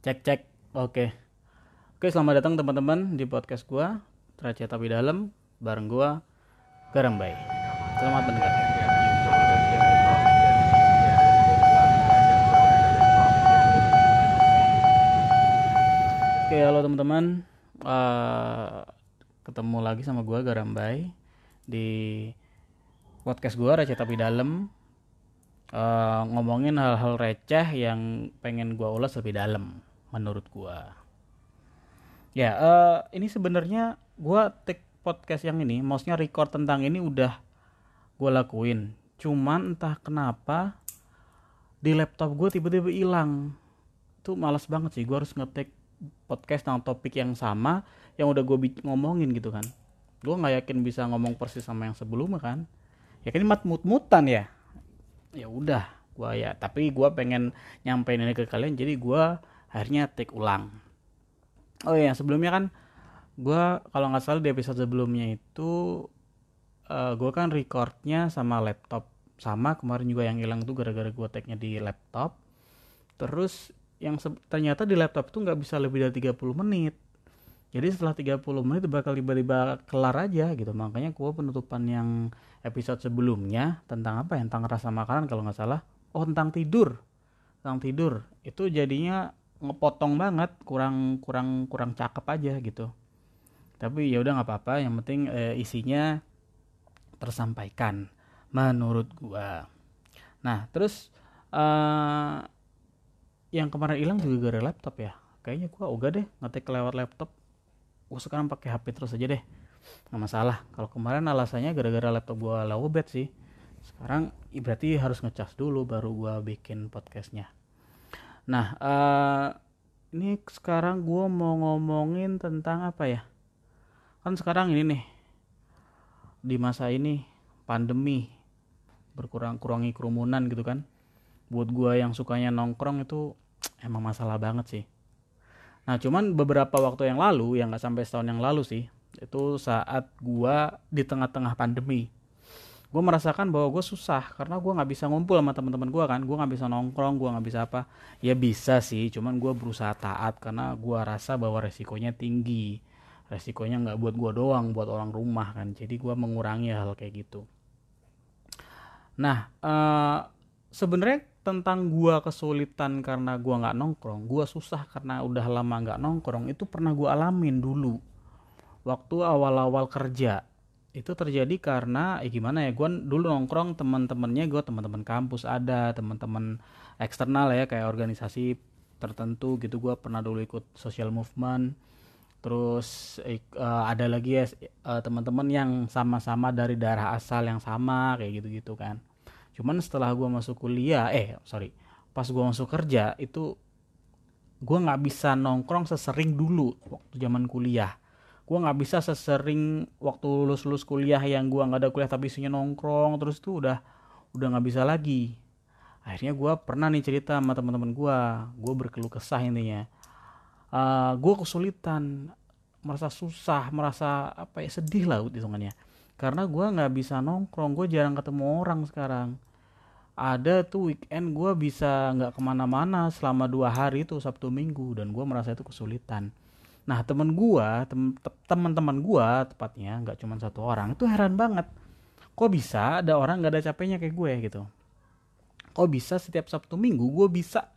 Cek cek. Oke. Oke, selamat datang teman-teman di podcast gua Teraca Tapi Dalam bareng gua Garambay. Selamat mendengarkan. Oke, halo teman-teman. Eh, ketemu lagi sama gua Garambay di podcast gua Receh Tapi Dalam. Eh, ngomongin hal-hal receh yang pengen gua ulas lebih dalam menurut gua. Ya, eh, ini sebenarnya gua take podcast yang ini, maksudnya record tentang ini udah gua lakuin. Cuman entah kenapa di laptop gue tiba-tiba hilang. Itu malas banget sih, gua harus ngetik podcast tentang topik yang sama yang udah gue ngomongin gitu kan. Gue nggak yakin bisa ngomong persis sama yang sebelumnya kan. Ya kan ini mut-mutan ya. Ya udah, gua ya. Tapi gua pengen nyampein ini ke kalian, jadi gua akhirnya take ulang. Oh iya, sebelumnya kan gua kalau nggak salah di episode sebelumnya itu eh gua kan recordnya sama laptop sama kemarin juga yang hilang tuh gara-gara gua take-nya di laptop. Terus yang ternyata di laptop tuh nggak bisa lebih dari 30 menit. Jadi setelah 30 menit bakal tiba-tiba kelar aja gitu. Makanya gua penutupan yang episode sebelumnya tentang apa ya? Tentang rasa makanan kalau nggak salah. Oh tentang tidur. Tentang tidur. Itu jadinya ngepotong banget, kurang kurang kurang cakep aja gitu. Tapi ya udah nggak apa-apa. Yang penting eh, isinya tersampaikan menurut gua. Nah terus eh yang kemarin hilang juga gara laptop ya. Kayaknya gua ogah deh ngetik lewat laptop. Gua sekarang pakai HP terus aja deh. Nggak masalah. Kalau kemarin alasannya gara-gara laptop gua lowbat sih. Sekarang berarti harus ngecas dulu baru gua bikin podcastnya. Nah, eh ini sekarang gua mau ngomongin tentang apa ya? Kan sekarang ini nih di masa ini pandemi berkurang kurangi kerumunan gitu kan. Buat gua yang sukanya nongkrong itu emang masalah banget sih. Nah, cuman beberapa waktu yang lalu, yang nggak sampai setahun yang lalu sih, itu saat gua di tengah-tengah pandemi. Gue merasakan bahwa gue susah karena gue nggak bisa ngumpul sama teman-teman gue kan, gue nggak bisa nongkrong, gue nggak bisa apa. Ya bisa sih, cuman gue berusaha taat karena gue rasa bahwa resikonya tinggi. Resikonya nggak buat gue doang, buat orang rumah kan. Jadi gue mengurangi hal kayak gitu. Nah, eh sebenarnya tentang gua kesulitan karena gua nggak nongkrong, gua susah karena udah lama nggak nongkrong, itu pernah gua alamin dulu waktu awal-awal kerja. Itu terjadi karena eh gimana ya, gua dulu nongkrong teman-temannya gua teman-teman kampus ada, teman-teman eksternal ya kayak organisasi tertentu gitu gua pernah dulu ikut social movement. Terus eh, ada lagi ya eh, teman-teman yang sama-sama dari daerah asal yang sama kayak gitu-gitu kan. Cuman setelah gua masuk kuliah, eh sorry, pas gua masuk kerja itu gua nggak bisa nongkrong sesering dulu waktu zaman kuliah. Gua nggak bisa sesering waktu lulus lulus kuliah yang gua nggak ada kuliah tapi isinya nongkrong terus tuh udah udah nggak bisa lagi. Akhirnya gua pernah nih cerita sama teman-teman gua, gua berkeluh kesah intinya. Eh gue kesulitan, merasa susah, merasa apa ya sedih lah hitungannya. Karena gua nggak bisa nongkrong, gue jarang ketemu orang sekarang ada tuh weekend gue bisa nggak ke mana-mana selama dua hari tuh Sabtu Minggu dan gue merasa itu kesulitan. Nah temen te- teman-teman gue tepatnya nggak cuma satu orang itu heran banget. Kok bisa ada orang nggak ada capeknya kayak gue gitu? Kok bisa setiap Sabtu Minggu gue bisa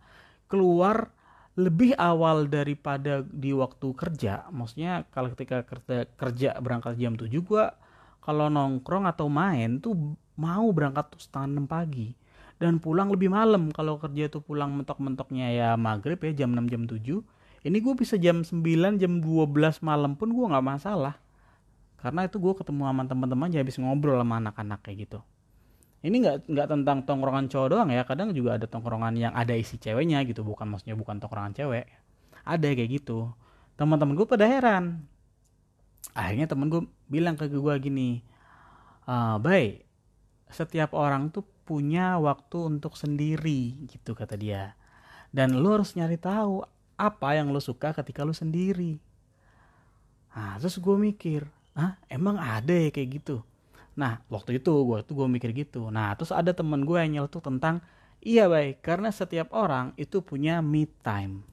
keluar lebih awal daripada di waktu kerja? Maksudnya kalau ketika kerja, kerja berangkat jam 7 gue kalau nongkrong atau main tuh mau berangkat tuh setengah 6 pagi dan pulang lebih malam kalau kerja tuh pulang mentok-mentoknya ya maghrib ya jam 6 jam 7 ini gue bisa jam 9 jam 12 malam pun gue nggak masalah. Karena itu gue ketemu sama teman-teman ya habis ngobrol sama anak-anak kayak gitu. Ini nggak nggak tentang tongkrongan cowok doang ya kadang juga ada tongkrongan yang ada isi ceweknya gitu bukan maksudnya bukan tongkrongan cewek. Ada kayak gitu. Teman-teman gue pada heran. Akhirnya temen gue bilang ke gue gini ah baik setiap orang tuh punya waktu untuk sendiri gitu kata dia. Dan lu harus nyari tahu apa yang lu suka ketika lu sendiri? Nah terus gue mikir ah emang ada ya kayak gitu? Nah waktu itu waktu gue mikir gitu. Nah terus ada temen gue yang nyeletuk tentang iya baik karena setiap orang itu punya me time.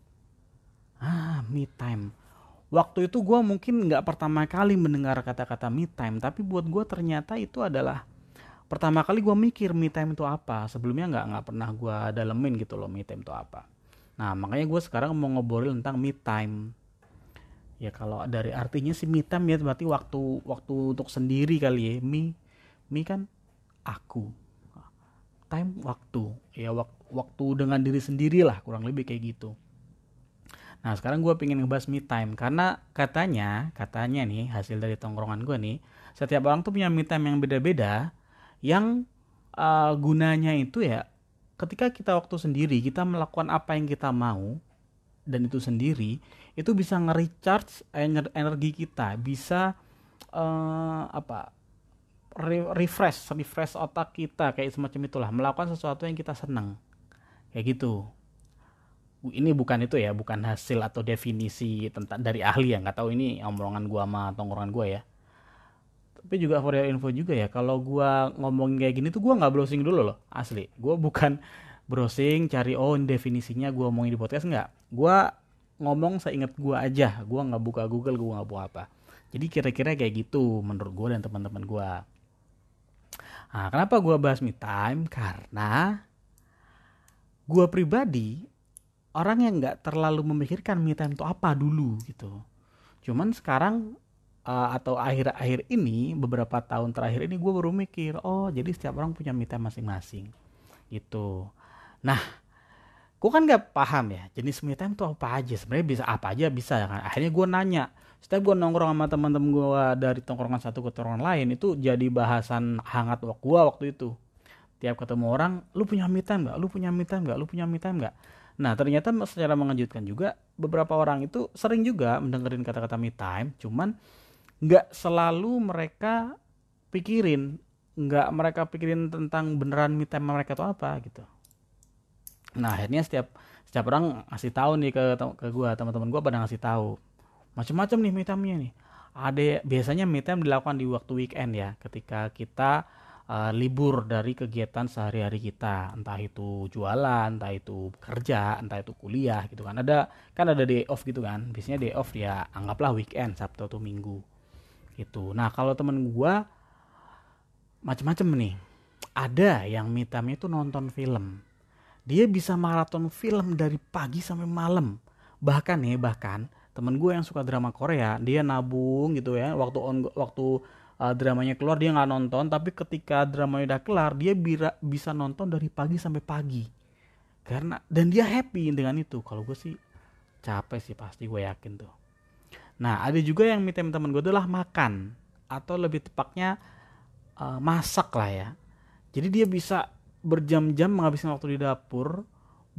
Ah me time. Waktu itu gue mungkin nggak pertama kali mendengar kata-kata me time tapi buat gue ternyata itu adalah pertama kali gue mikir me time itu apa. Sebelumnya nggak nggak pernah gue dalemin gitu loh me time itu apa nah makanya gue sekarang mau ngobrol tentang me time. Ya kalau dari artinya sih me time ya berarti waktu waktu untuk sendiri kali ya. Me me kan aku. Time waktu. Ya wak waktu dengan diri sendiri lah kurang lebih kayak gitu. Nah sekarang gue pengen ngebahas me time karena katanya katanya nih hasil dari tongkrongan gue nih setiap orang tuh punya me time yang beda-beda yang uh, gunanya itu ya ketika kita waktu sendiri kita melakukan apa yang kita mau dan itu sendiri itu bisa nge-recharge energi kita bisa uh, apa refresh refresh otak kita kayak semacam itulah melakukan sesuatu yang kita senang. Kayak gitu. Ini bukan itu ya bukan hasil atau definisi tentang dari ahli ya nggak tahu ini omongan gua sama tongkrongan gua ya tapi juga for your info juga ya kalau gua ngomongin kayak gini tuh gua nggak browsing dulu loh asli. Gua bukan browsing cari oh definisinya gua ngomongin di podcast nggak. Gua ngomong seingat gua aja gua nggak buka Google gua nggak buka apa. Jadi kira-kira kayak gitu menurut gua dan teman-teman gua. Nah kenapa gua bahas me time? Karena gua pribadi orang yang nggak terlalu memikirkan me time itu apa dulu gitu. Cuman sekarang uh, atau akhir-akhir ini beberapa tahun terakhir ini gue baru mikir oh jadi setiap orang punya time masing-masing. Gitu. Nah gue kan nggak paham ya jenis me time itu apa aja? Sebenarnya bisa apa aja bisa ya kan? Akhirnya gue nanya. Setiap gue nongkrong sama teman-teman gue dari tongkrongan satu ke tongkrongan lain itu jadi bahasan hangat waktu gue waktu itu. Tiap ketemu orang lu punya me time nggak? Lu punya me time nggak? Lu punya me time nggak? Nah ternyata secara mengejutkan juga beberapa orang itu sering juga mendengarin kata-kata me time, cuman nggak selalu mereka pikirin, nggak mereka pikirin tentang beneran me time mereka itu apa gitu. Nah akhirnya setiap setiap orang ngasih tahu nih ke ke gue teman-teman gue pada ngasih tahu. Macam-macam nih me time-nya nih. Ada biasanya me time dilakukan di waktu weekend ya, ketika kita uh, libur dari kegiatan sehari-hari kita. Entah itu jualan entah itu kerja entah itu kuliah gitu kan. Ada kan ada day off gitu kan. Biasanya day off ya anggaplah weekend sabtu atau minggu gitu. Nah kalau temen gua macam-macam nih. Ada yang mitamnya itu nonton film. Dia bisa maraton film dari pagi sampai malam. Bahkan nih bahkan temen gue yang suka drama Korea dia nabung gitu ya. Waktu on waktu uh, dramanya keluar dia nggak nonton. Tapi ketika dramanya udah kelar dia bira, bisa nonton dari pagi sampai pagi. Karena dan dia happy dengan itu. Kalau gue sih capek sih pasti gue yakin tuh nah ada juga yang minta teman gue adalah makan atau lebih tepatnya uh, masak lah ya. Jadi dia bisa berjam-jam menghabiskan waktu di dapur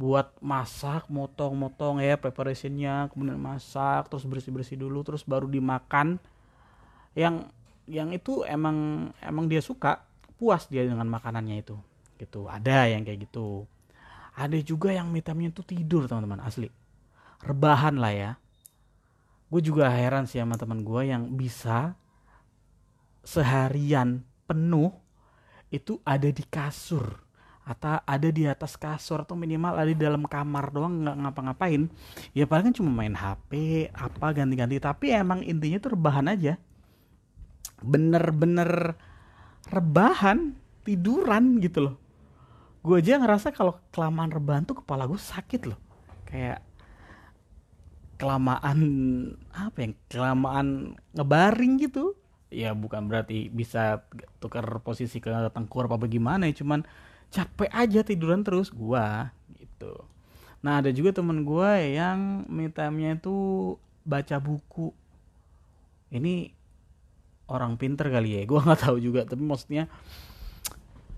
buat masak, motong-motong ya preparationnya, kemudian masak, terus bersih-bersih dulu, terus baru dimakan. Yang yang itu emang emang dia suka puas dia dengan makanannya itu. Gitu ada yang kayak gitu. Ada juga yang mitamnya itu tidur teman-teman asli. Rebahan lah ya gue juga heran sih sama teman gue yang bisa seharian penuh itu ada di kasur atau ada di atas kasur atau minimal ada di dalam kamar doang nggak ngapa-ngapain. Ya paling kan cuma main HP apa ganti-ganti. Tapi emang intinya tuh rebahan aja. Bener-bener rebahan tiduran gitu loh. Gue aja ngerasa kalau kelamaan rebahan tuh kepala gue sakit loh. Kayak kelamaan apa yang kelamaan ngebaring gitu? Ya bukan berarti bisa tukar posisi ke tengkur apa bagaimana ya cuman capek aja tiduran terus gua gitu. Nah ada juga temen gue yang me time-nya itu baca buku. Ini orang pinter kali ya gue nggak tahu juga tapi maksudnya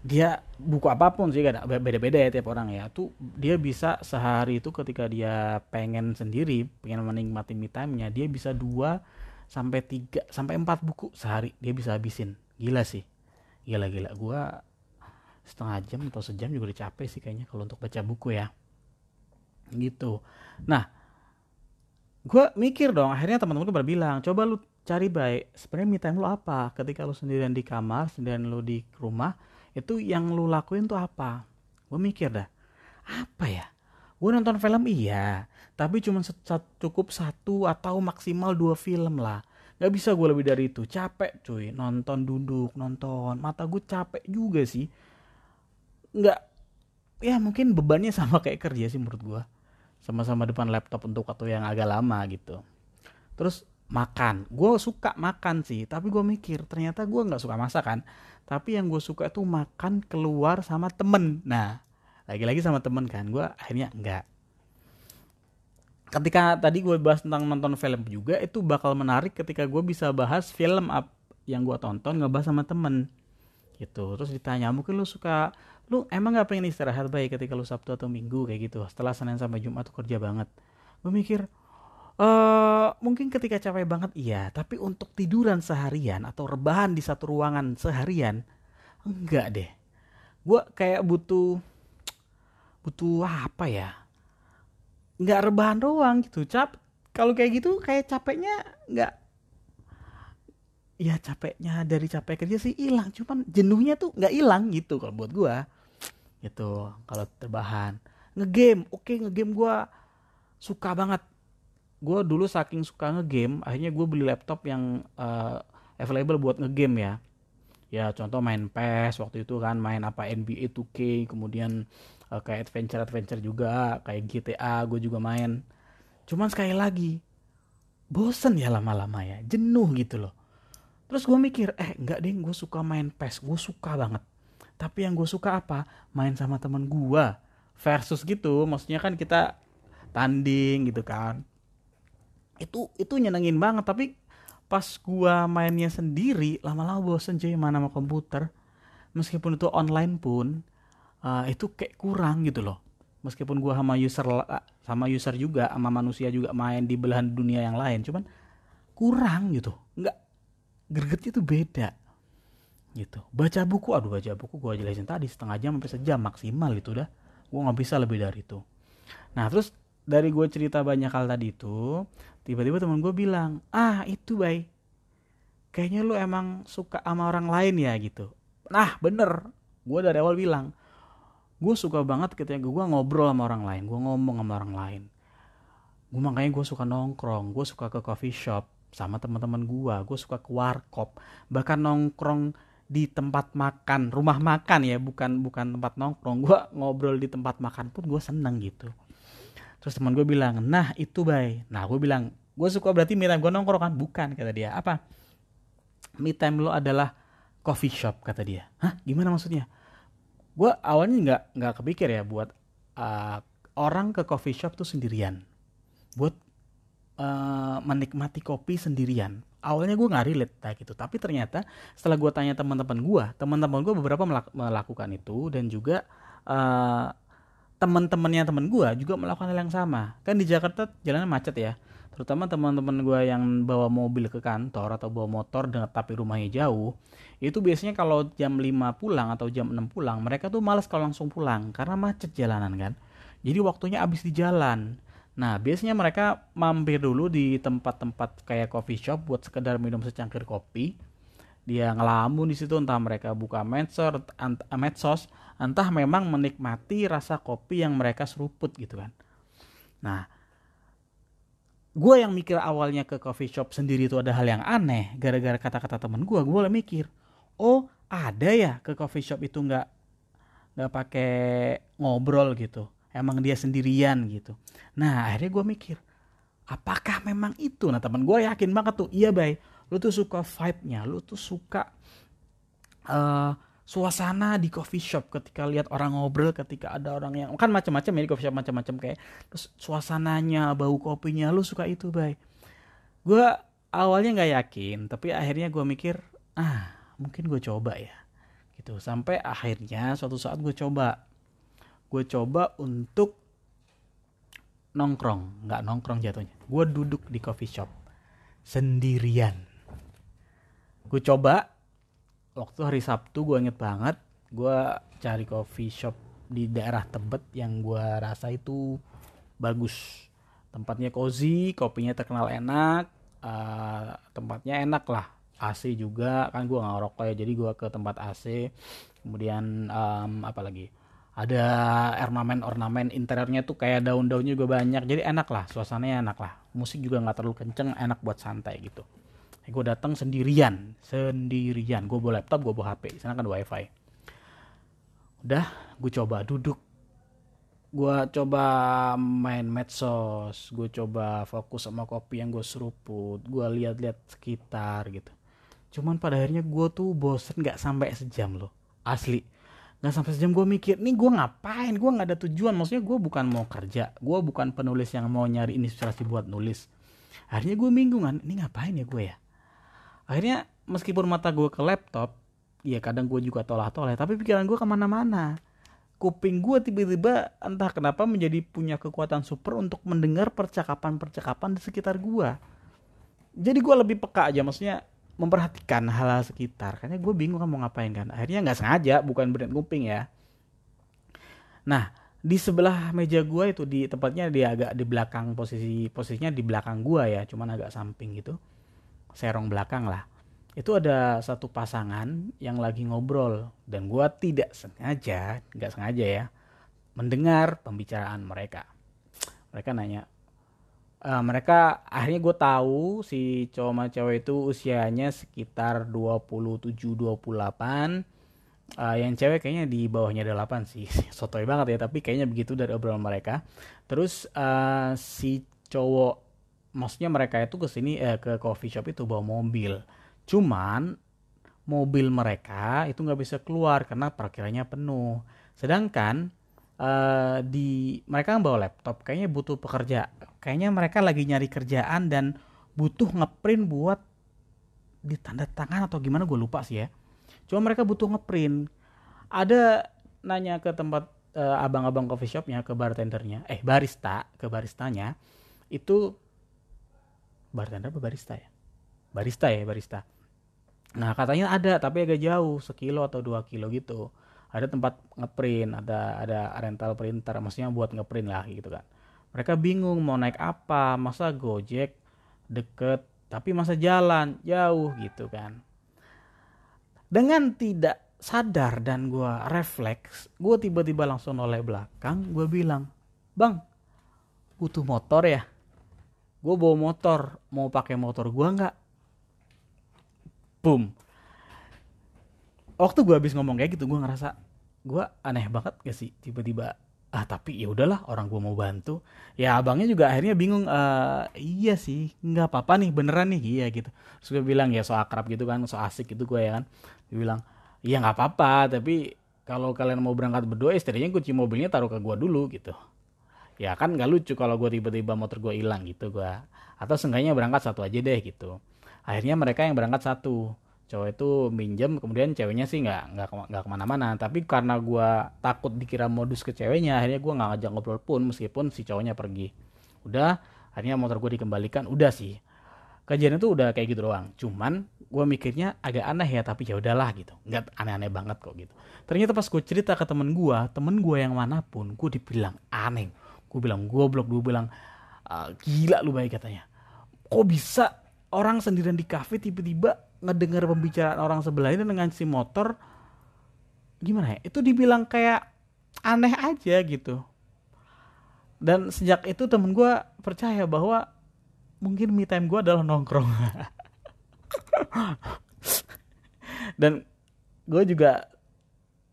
dia buku apa pun sih kan beda-beda ya tiap orang ya. Tuh dia bisa sehari itu ketika dia pengen sendiri pengen menikmati me time-nya dia bisa dua sampai tiga sampai empat buku sehari dia bisa habisin. Gila sih. Gila gila gue setengah jam atau sejam juga udah capek sih kayaknya kalau untuk baca buku ya. Gitu. Nah gue mikir dong akhirnya teman-teman gue bilang coba lu cari baik sebenarnya me time lo apa? Ketika lo sendirian di kamar sendirian lo di rumah itu yang lo lakuin tuh apa? Gue mikir dah apa ya? Gue nonton film iya. Tapi cuma cukup satu atau maksimal dua film lah. Gak bisa gue lebih dari itu. Capek cuy. Nonton duduk nonton. Mata gue capek juga sih. Nggak ya mungkin bebannya sama kayak kerja sih menurut gue sama-sama depan laptop untuk waktu yang agak lama gitu. Terus makan. Gue suka makan sih tapi gue mikir ternyata gue nggak suka masakan. Tapi yang gue suka itu makan keluar sama temen. Nah lagi-lagi sama temen kan gue akhirnya enggak ketika tadi gue bahas tentang nonton film juga itu bakal menarik ketika gue bisa bahas film up yang gue tonton ngebahas sama temen. Gitu. Terus ditanya mungkin lu suka lu emang gak pengen istirahat baik ketika lu sabtu atau minggu? Kayak gitu. Setelah senin sampai jumat tuh kerja banget. Gue mikir uh, mungkin ketika capek banget iya. Tapi untuk tiduran seharian atau rebahan di satu ruangan seharian enggak deh. Gue kayak butuh butuh apa ya? Nggak rebahan doang gitu. Cap kalau kayak gitu kayak capeknya nggak ya capeknya dari capek kerja sih hilang. Cuman jenuhnya tuh nggak hilang gitu kalau buat gua. Gitu kalau terbahan ngegame oke okay, ngegame gua suka banget gua dulu saking suka ngegame akhirnya gue beli laptop yang uh, available buat ngegame ya. Ya contoh main PES waktu itu kan main apa NBA 2K kemudian uh, kayak adventure adventure juga kayak GTA gue juga main. Cuman sekali lagi bosen ya lama-lama ya jenuh gitu loh. Terus gue mikir eh enggak deh gue suka main PES gue suka banget. Tapi yang gue suka apa? Main sama temen gue versus gitu maksudnya kan kita tanding gitu kan itu itu nyenengin banget tapi pas gua mainnya sendiri lama-lama bosen cuy mana sama komputer. Meskipun itu online pun uh, itu kayak kurang gitu loh. Meskipun gua sama user sama user juga sama manusia juga main di belahan dunia yang lain cuman kurang gitu. Nggak gregetnya tuh beda gitu. Baca buku aduh baca buku gua jelasin tadi setengah jam sampai sejam maksimal itu udah gua nggak bisa lebih dari itu. Nah terus dari gue cerita banyak hal tadi itu tiba-tiba teman gue bilang ah itu bay. Kayaknya lu emang suka sama orang lain ya gitu. Nah bener. Gue dari awal bilang gue suka banget ketika gue ngobrol sama orang lain gue ngomong sama orang lain. Gue makanya gue suka nongkrong gue suka ke coffee shop sama teman-teman gue gue suka ke warkop bahkan nongkrong di tempat makan rumah makan ya bukan bukan tempat nongkrong. Gue ngobrol di tempat makan pun gue seneng gitu terus teman gue bilang nah itu bay. Nah gue bilang gue suka berarti me time gue nongkrong kan? Bukan kata dia. Apa? Me time lo adalah coffee shop kata dia. Hah? Gimana maksudnya? Gue awalnya nggak nggak kepikir ya buat uh, orang ke coffee shop tuh sendirian. Buat uh, menikmati kopi sendirian. Awalnya gue nggak relate kayak gitu. Tapi ternyata setelah gue tanya teman-teman gue teman-teman gue beberapa melak melakukan itu dan juga uh, teman-temannya teman gue juga melakukan hal yang sama. Kan di Jakarta jalannya macet ya. Terutama teman-teman gue yang bawa mobil ke kantor atau bawa motor dengan tapi rumahnya jauh itu biasanya kalau jam 5 pulang atau jam 6 pulang mereka tuh males kalau langsung pulang karena macet jalanan kan? Jadi waktunya habis di jalan. Nah biasanya mereka mampir dulu di tempat-tempat kayak coffee shop buat sekedar minum secangkir kopi. Dia ngelamun di situ entah mereka buka medsos medsos entah memang menikmati rasa kopi yang mereka seruput gitu kan. Nah gue yang mikir awalnya ke coffee shop sendiri itu ada hal yang aneh gara-gara kata-kata temen gue gue mikir oh ada ya ke coffee shop itu nggak nggak pakai ngobrol gitu. Emang dia sendirian gitu. Nah akhirnya gue mikir apakah memang itu? Nah teman gue yakin banget tuh iya bay. Lu tuh suka vibe-nya lu tuh suka uh, suasana di coffee shop ketika lihat orang ngobrol ketika ada orang yang kan macam-macam ya di coffee shop macam-macam kayak terus suasananya bau kopinya lu suka itu bay. Gue awalnya nggak yakin tapi akhirnya gue mikir ah mungkin gue coba ya. Gitu. Sampai akhirnya suatu saat gue coba. Gue coba untuk nongkrong. Nggak nongkrong jatuhnya. Gue duduk di coffee shop sendirian. Gue coba waktu hari Sabtu gue inget banget gue cari coffee shop di daerah Tebet yang gue rasa itu bagus. Tempatnya cozy kopinya terkenal enak uh, tempatnya enak lah. AC juga kan gue nggak rokok ya jadi gue ke tempat AC kemudian um, apa lagi? Ada ornamen-ornamen interiornya tuh kayak daun-daunnya juga banyak jadi enak lah suasananya enak lah. Musik juga nggak terlalu kenceng enak buat santai gitu gue datang sendirian sendirian. Gue bawa laptop gue bawa hp sana kan wifi. Udah gue coba duduk. Gue coba main medsos gue coba fokus sama kopi yang gue seruput gue lihat-lihat sekitar gitu. Cuman pada akhirnya gue tuh bosen nggak sampai sejam loh asli. Nggak sampai sejam gue mikir nih gue ngapain? Gue nggak ada tujuan. Maksudnya gue bukan mau kerja gue bukan penulis yang mau nyari inspirasi buat nulis. Akhirnya gue bingung kan ini ngapain ya gue ya akhirnya meskipun mata gue ke laptop ya kadang gue juga tolak-tolak tapi pikiran gue ke mana-mana. Kuping gue tiba-tiba entah kenapa menjadi punya kekuatan super untuk mendengar percakapan-percakapan di sekitar gue jadi gue lebih peka aja maksudnya memperhatikan hal-hal sekitar. Karena gue bingung kan mau ngapain kan. Akhirnya nggak sengaja bukan berniat kuping ya. Nah di sebelah meja gue itu di tempatnya dia agak di belakang posisi posisinya di belakang gue ya cuman agak samping gitu serong belakang lah. Itu ada satu pasangan yang lagi ngobrol dan gue tidak sengaja nggak sengaja ya mendengar pembicaraan mereka. Mereka nanya uh, mereka akhirnya gue tahu si cowok sama cewek itu usianya sekitar 27 28 uh, yang cewek kayaknya di bawahnya 8 sih. Sotoy banget ya tapi kayaknya begitu dari obrolan mereka. Terus uh, si cowok maksudnya mereka itu ke sini eh, ke coffee shop itu bawa mobil. Cuman mobil mereka itu nggak bisa keluar karena parkirannya penuh. Sedangkan uh, di mereka kan bawa laptop kayaknya butuh pekerja. Kayaknya mereka lagi nyari kerjaan dan butuh ngeprint buat ditanda tangan atau gimana gue lupa sih ya. Cuma mereka butuh ngeprint. Ada nanya ke tempat uh, abang-abang coffee shopnya ke bartendernya eh barista ke baristanya itu bartender apa barista ya? Barista ya barista. Nah katanya ada tapi agak jauh sekilo atau dua kilo gitu. Ada tempat ngeprint ada ada rental printer maksudnya buat ngeprint lah gitu kan. Mereka bingung mau naik apa masa gojek deket tapi masa jalan jauh gitu kan. Dengan tidak sadar dan gue refleks gue tiba-tiba langsung oleh belakang gue bilang bang butuh motor ya gue bawa motor. Mau pakai motor gue nggak? Boom. Waktu gue habis ngomong kayak gitu gue ngerasa gue aneh banget gak sih? Tiba-tiba ah tapi ya udahlah orang gue mau bantu. Ya abangnya juga akhirnya bingung e, iya sih nggak apa-apa nih beneran nih. Iya gitu. Gue bilang ya so akrab gitu kan so asik gitu gue ya kan. Dia bilang iya nggak apa-apa tapi kalau kalian mau berangkat berdua istilahnya kunci mobilnya taruh ke gue dulu gitu ya kan nggak lucu kalau gue tiba-tiba motor gue hilang gitu gue atau seenggaknya berangkat satu aja deh gitu. Akhirnya mereka yang berangkat satu. Cowok itu minjem kemudian ceweknya sih nggak nggak nggak ke mana-mana. Tapi karena gue takut dikira modus ke ceweknya akhirnya gue nggak ngajak ngobrol pun meskipun si cowoknya pergi. Udah akhirnya motor gue dikembalikan udah sih. Kejadian itu udah kayak gitu doang. Cuman gue mikirnya agak aneh ya tapi ya udahlah gitu. Nggak aneh-aneh banget kok gitu. Ternyata pas gue cerita ke temen gue temen gue yang mana pun gue dibilang aneh gue bilang goblok gue bilang uh, gila lu baik katanya. Kok bisa orang sendirian di kafe tiba-tiba ngedengar pembicaraan orang sebelah ini dengan si motor? Gimana ya? Itu dibilang kayak aneh aja gitu. Dan sejak itu temen gue percaya bahwa mungkin me time gue adalah nongkrong. Dan gue juga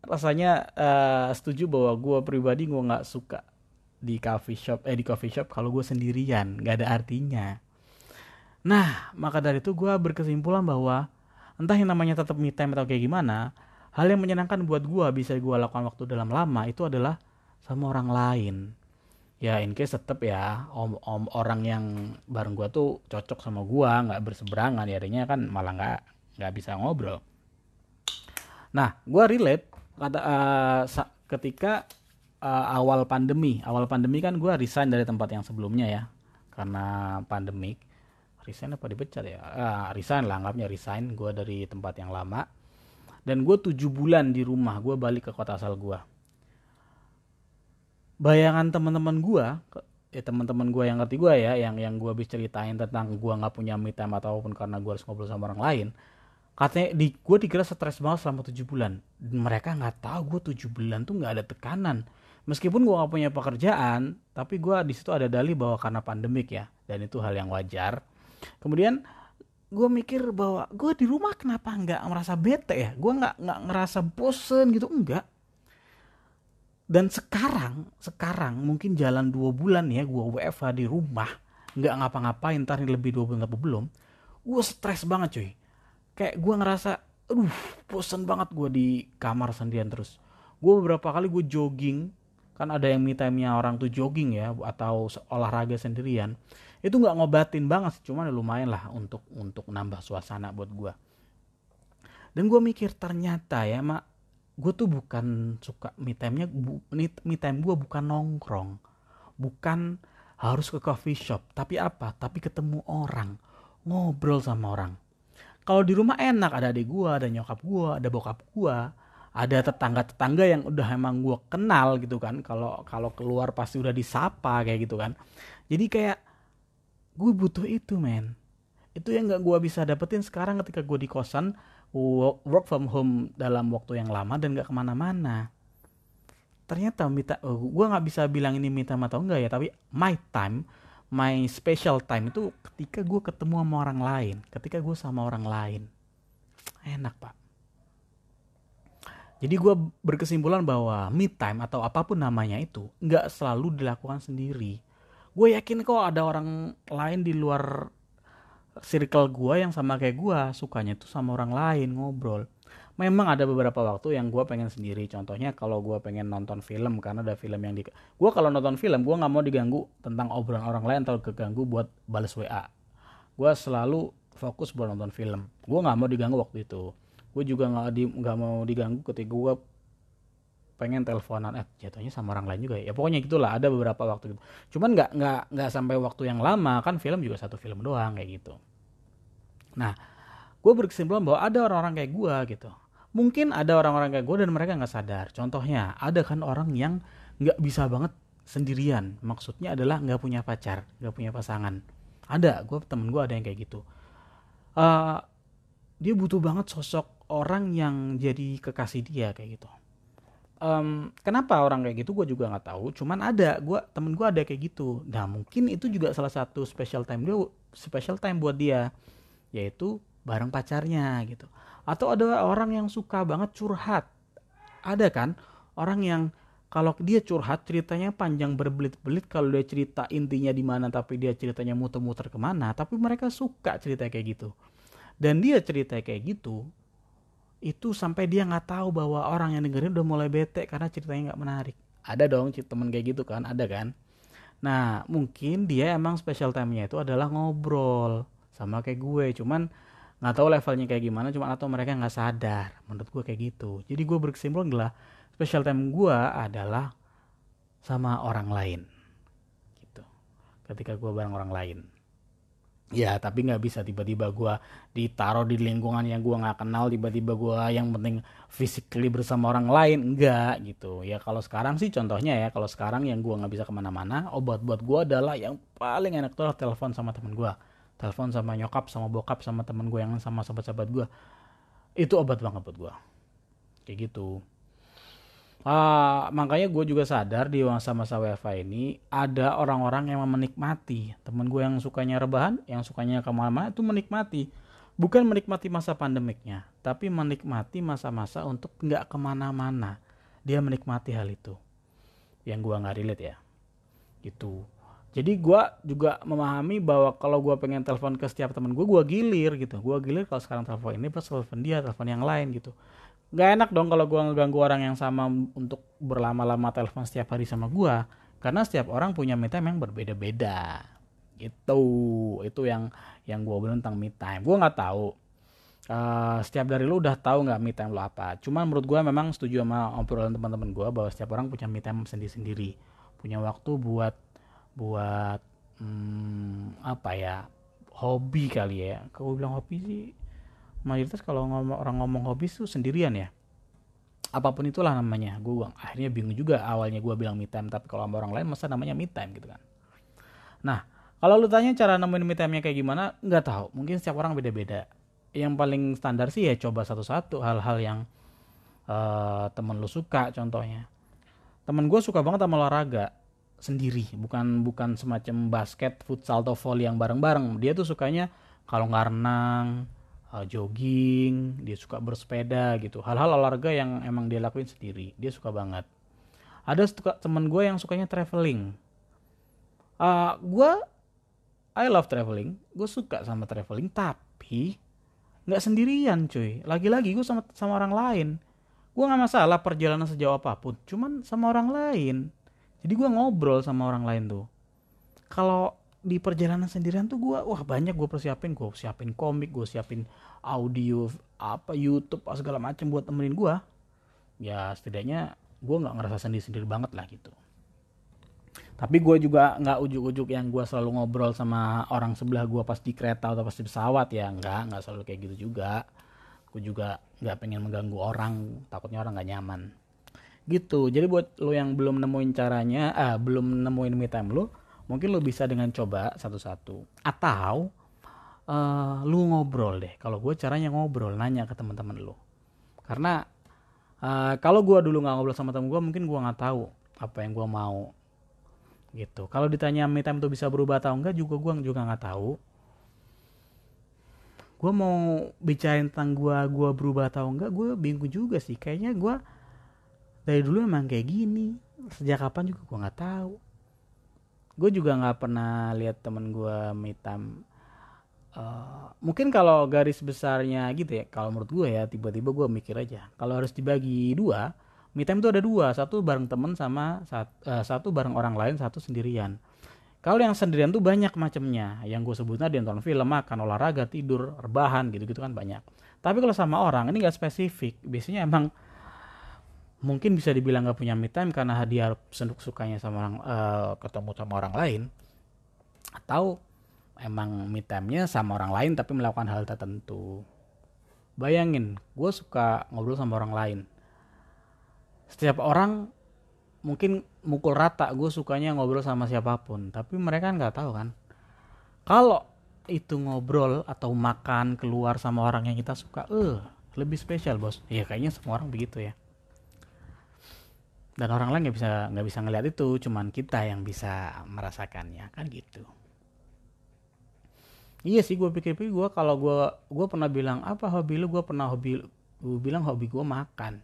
rasanya uh, setuju bahwa gue pribadi gue nggak suka di coffee shop eh di coffee shop kalau gue sendirian nggak ada artinya Nah, maka dari itu gue berkesimpulan bahwa entah yang namanya tetap me time atau kayak gimana, hal yang menyenangkan buat gue bisa gue lakukan waktu dalam lama itu adalah sama orang lain. Ya in case tetap ya om, om orang yang bareng gue tuh cocok sama gue, nggak berseberangan ya adanya kan malah nggak nggak bisa ngobrol. Nah, gue relate kata uh, ketika uh, awal pandemi, awal pandemi kan gue resign dari tempat yang sebelumnya ya. Karena pandemik resign apa dipecat ya? Ah, resign lah anggapnya resign. Gue dari tempat yang lama. Dan gue tujuh bulan di rumah. Gue balik ke kota asal gue bayangan teman-teman gue ya teman-teman gue yang ngerti gue ya yang yang gue bisa ceritain tentang gue nggak punya me time ataupun karena gue harus ngobrol sama orang lain katanya di gue dikira stres banget selama tujuh bulan. Mereka nggak tahu gue tujuh bulan tuh nggak ada tekanan meskipun gue gak punya pekerjaan tapi gue di situ ada dalih bahwa karena pandemik ya dan itu hal yang wajar. Kemudian gue mikir bahwa gue di rumah kenapa nggak merasa bete ya? Gue nggak nggak ngerasa bosen gitu? Enggak. Dan sekarang sekarang mungkin jalan dua bulan ya gue WFH di rumah nggak ngapa-ngapain ntar lebih dua bulan apa belum gue stres banget cuy. Kayak gue ngerasa aduh bosen banget gue di kamar sendirian terus. Gue beberapa kali gue jogging kan ada yang me time-nya orang tuh jogging ya atau olahraga sendirian. Itu nggak ngobatin banget cuman ya lumayan lah untuk untuk nambah suasana buat gue dan gue mikir ternyata ya mak gue tuh bukan suka me time-nya me time gue bukan nongkrong. Bukan harus ke coffee shop tapi apa? Tapi ketemu orang ngobrol sama orang. Kalau di rumah enak ada adik gue ada nyokap gue ada bokap gue ada tetangga-tetangga yang udah emang gue kenal gitu kan. Kalau kalau keluar pasti udah disapa kayak gitu kan. Jadi kayak gue butuh itu men. Itu yang nggak gue bisa dapetin sekarang ketika gue di kosan work from home dalam waktu yang lama dan gak ke mana-mana. Ternyata minta oh, gue nggak bisa bilang ini minta atau enggak ya tapi my time my special time itu ketika gue ketemu sama orang lain ketika gue sama orang lain. Enak pak jadi gue berkesimpulan bahwa me time atau apa pun namanya itu nggak selalu dilakukan sendiri. Gue yakin kok ada orang lain di luar circle gue yang sama kayak gue sukanya tuh sama orang lain ngobrol. Memang ada beberapa waktu yang gue pengen sendiri. Contohnya kalau gue pengen nonton film karena ada film yang di gue kalau nonton film gue nggak mau diganggu tentang obrolan orang lain atau keganggu buat balas wa gue selalu fokus buat nonton film. Gue nggak mau diganggu waktu itu gue juga nggak di nggak mau diganggu ketika gue pengen teleponan. Eh jatuhnya sama orang lain juga ya, ya pokoknya gitulah ada beberapa waktu gitu. Cuman nggak nggak nggak sampai waktu yang lama. Kan film juga satu film doang kayak gitu. Nah gue berkesimpulan bahwa ada orang-orang kayak gue gitu. Mungkin ada orang-orang kayak gue dan mereka nggak sadar. Contohnya ada kan orang yang nggak bisa banget sendirian. Maksudnya adalah nggak punya pacar nggak punya pasangan. Ada. Gue temen gue ada yang kayak gitu. Uh, dia butuh banget sosok orang yang jadi kekasih dia kayak gitu. Um, kenapa orang kayak gitu? Gue juga nggak tahu. Cuman ada gue temen gue ada kayak gitu. Nah mungkin itu juga salah satu special time dia special time buat dia yaitu bareng pacarnya gitu. Atau ada orang yang suka banget curhat. Ada kan? Orang yang kalau dia curhat ceritanya panjang berbelit-belit. Kalau dia cerita intinya di mana tapi dia ceritanya muter-muter ke mana tapi mereka suka cerita kayak gitu. Dan dia cerita kayak gitu itu sampai dia nggak tahu bahwa orang yang dengerin udah mulai bete karena ceritanya nggak menarik. Ada dong temen kayak gitu kan ada kan? Nah mungkin dia emang special time-nya itu adalah ngobrol sama kayak gue. Cuman nggak tahu levelnya kayak gimana cuman atau mereka nggak sadar. Menurut gue kayak gitu. Jadi gue berkesimpulan adalah special time gue adalah sama orang lain. Gitu. Ketika gue bareng orang lain ya tapi nggak bisa. Tiba-tiba gue ditaruh di lingkungan yang gue nggak kenal tiba-tiba gue yang penting physically bersama orang lain enggak gitu. Ya kalau sekarang sih contohnya ya kalau sekarang yang gue nggak bisa ke mana-mana obat buat gue adalah yang paling enak tuh telepon sama temen gue telepon sama nyokap sama bokap sama temen gue yang sama sahabat-sahabat gue itu obat banget buat gue kayak gitu Uh, makanya gue juga sadar di masa-masa WFA ini ada orang-orang yang menikmati. Temen gue yang sukanya rebahan yang sukanya ke mana-mana itu menikmati. Bukan menikmati masa pandemiknya tapi menikmati masa-masa untuk nggak ke mana-mana. Dia menikmati hal itu. Yang gue nggak relate ya. Gitu. Jadi gue juga memahami bahwa kalau gue pengen telepon ke setiap temen gue gue gilir gitu. Gue gilir kalau sekarang telepon ini pas telepon dia telepon yang lain gitu Gak enak dong kalau gue ngeganggu orang yang sama untuk berlama-lama telepon setiap hari sama gue. Karena setiap orang punya me time yang berbeda-beda. Gitu. Itu yang yang gue bilang tentang me time. Gue nggak tahu. Uh, setiap dari lu udah tahu nggak me time lo apa. Cuman menurut gue memang setuju sama obrolan teman-teman gue bahwa setiap orang punya me time sendiri-sendiri. Punya waktu buat buat hmm, apa ya hobi kali ya. Kalau bilang hobi sih mayoritas kalau ngomong, orang ngomong hobi tuh sendirian ya. Apa pun itulah namanya gue akhirnya bingung juga awalnya gue bilang me time tapi kalau sama orang lain masa namanya me time gitu kan. Nah kalau lu tanya cara nemuin me time nya kayak gimana nggak tahu. Mungkin setiap orang beda-beda. Yang paling standar sih ya coba satu-satu hal-hal yang uh, temen lu suka contohnya. Temen gue suka banget sama olahraga. Sendiri bukan bukan semacam basket futsal atau volley yang bareng-bareng. Dia tuh sukanya kalau nggak renang uh, jogging dia suka bersepeda gitu. Hal-hal olahraga yang emang dia lakuin sendiri dia suka banget. Ada temen gue yang sukanya traveling. Uh, gue I love traveling. Gue suka sama traveling tapi nggak sendirian cuy. Lagi-lagi gue sama sama orang lain. Gue nggak masalah perjalanan sejauh apa pun cuman sama orang lain. Jadi gue ngobrol sama orang lain tuh. Kalau di perjalanan sendirian tuh gue wah banyak gue persiapin. Gue siapin komik gue siapin audio apa YouTube segala macam buat temenin gue ya setidaknya gue nggak ngerasa sendiri sendiri banget lah gitu. Tapi gue juga nggak ujuk-ujuk yang gue selalu ngobrol sama orang sebelah gue pas di kereta atau pas di pesawat. Ya nggak nggak selalu kayak gitu juga. Gue juga nggak pengen mengganggu orang takutnya orang nggak nyaman. Gitu. Jadi buat lo yang belum nemuin caranya ah belum nemuin me time lo mungkin lo bisa dengan coba satu-satu. Atau uh, lu ngobrol deh. Kalau gue caranya ngobrol nanya ke teman-teman lo karena uh, kalau gue dulu nggak ngobrol sama temen gue mungkin gue nggak tahu apa yang gue mau. Gitu. Kalau ditanya me time itu bisa berubah atau enggak juga gue juga nggak tahu. Gue mau bicarain tentang gue gue berubah atau enggak gue bingung juga sih. Kayaknya gue dari dulu emang kayak gini. Sejak kapan juga gue nggak tahu gue juga nggak pernah lihat temen gue me time uh, mungkin kalau garis besarnya gitu ya kalau menurut gue ya tiba-tiba gue mikir aja kalau harus dibagi dua me time itu ada dua satu bareng temen sama satu, uh, satu bareng orang lain satu sendirian. Kalau yang sendirian tuh banyak macamnya yang gue sebutnya dia nonton film makan olahraga tidur rebahan gitu gitu kan banyak. Tapi kalau sama orang ini gak spesifik biasanya emang mungkin bisa dibilang gak punya me time karena dia senduk sukanya sama orang uh, ketemu sama orang lain. Atau emang me time-nya sama orang lain tapi melakukan hal tertentu. Bayangin gue suka ngobrol sama orang lain. Setiap orang mungkin mukul rata gue sukanya ngobrol sama siapa pun tapi mereka nggak tahu kan. Kalau itu ngobrol atau makan keluar sama orang yang kita suka eh uh, lebih spesial bos. Ya kayaknya semua orang begitu ya dan orang lain nggak bisa nggak bisa ngeliat itu cuman kita yang bisa merasakannya kan gitu. Iya sih gue pikir-pikir gue kalau gue gue pernah bilang apa hobi lu? Gue pernah hobi gue bilang hobi gue makan.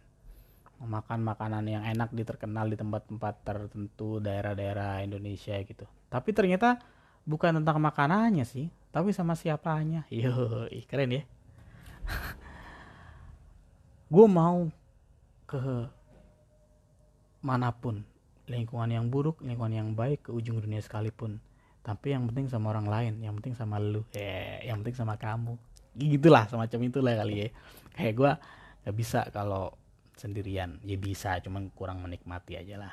Makan makanan yang enak di terkenal di tempat-tempat tertentu daerah-daerah Indonesia gitu. Tapi ternyata bukan tentang makanannya sih tapi sama siapanya. Yo keren ya. Gue mau ke mana pun lingkungan yang buruk lingkungan yang baik ke ujung dunia sekalipun. Tapi yang penting sama orang lain yang penting sama lu eh yang penting sama kamu. Gitulah semacam itulah kali ya. Kayak gue gak bisa kalau sendirian. Ya bisa cuman kurang menikmati aja lah.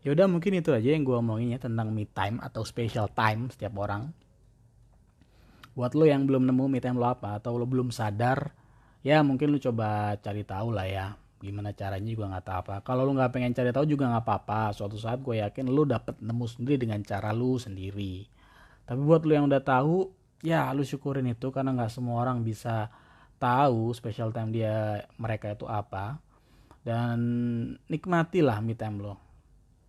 Yaudah mungkin itu aja yang gue omongin ya tentang me time atau special time setiap orang. Buat lo yang belum nemu me time lo apa atau lo belum sadar ya mungkin lo coba cari tahu lah ya gimana caranya juga nggak tahu apa kalau lo nggak pengen cari tahu juga nggak apa-apa. Suatu saat gue yakin lo dapet nemu sendiri dengan cara lo sendiri. Tapi buat lo yang udah tahu ya lo syukurin itu karena nggak semua orang bisa tahu special time dia mereka itu apa. Dan nikmatilah me time lo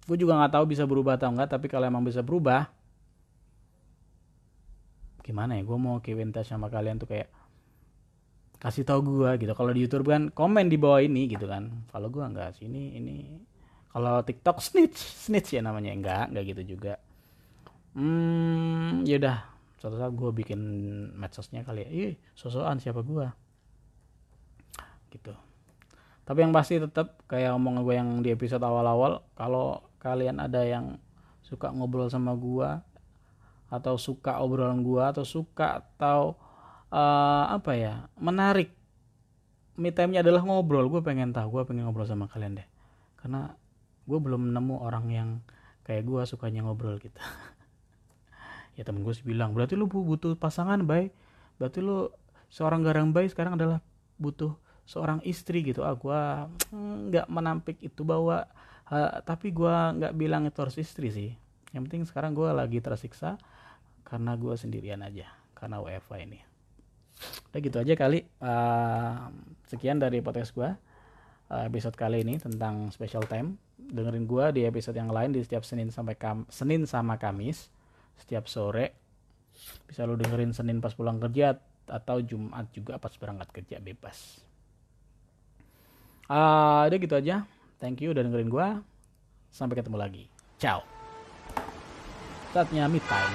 gue juga nggak tahu bisa berubah atau enggak tapi kalau emang bisa berubah gimana ya? Gue mau keep sama kalian tuh kayak kasih tau gue gitu. Kalau di YouTube kan komen di bawah ini gitu kan. Kalau gue nggak sini ini. Kalau TikTok snitch snitch ya namanya. Enggak enggak gitu juga. Hmm yaudah. Suatu saat gue bikin medsosnya kali ya. Ih sosokan siapa gue gitu. Tapi yang pasti tetap kayak omong gue yang di episode awal-awal kalau kalian ada yang suka ngobrol sama gue atau suka obrolan gue atau suka atau uh, apa ya menarik. Me time-nya adalah ngobrol. Gue pengen tahu gue pengen ngobrol sama kalian deh. Karena gue belum nemu orang yang kayak gue sukanya ngobrol gitu. Ya temen gue sih bilang berarti lu butuh pasangan baik berarti lu seorang garang baik sekarang adalah butuh seorang istri gitu. Ah gue mm, nggak menampik itu bahwa uh, tapi gue nggak bilang itu harus istri sih. Yang penting sekarang gue lagi tersiksa karena gue sendirian aja karena WFA ini udah gitu aja kali. Uh, sekian dari podcast gue uh, episode kali ini tentang special time. Dengerin gue di episode yang lain di setiap Senin sampai Kam Senin sama Kamis setiap sore. Bisa lu dengerin Senin pas pulang kerja atau Jumat juga pas berangkat kerja bebas. Uh, udah gitu aja. Thank you udah dengerin gue sampai ketemu lagi. Ciao. Saatnya me time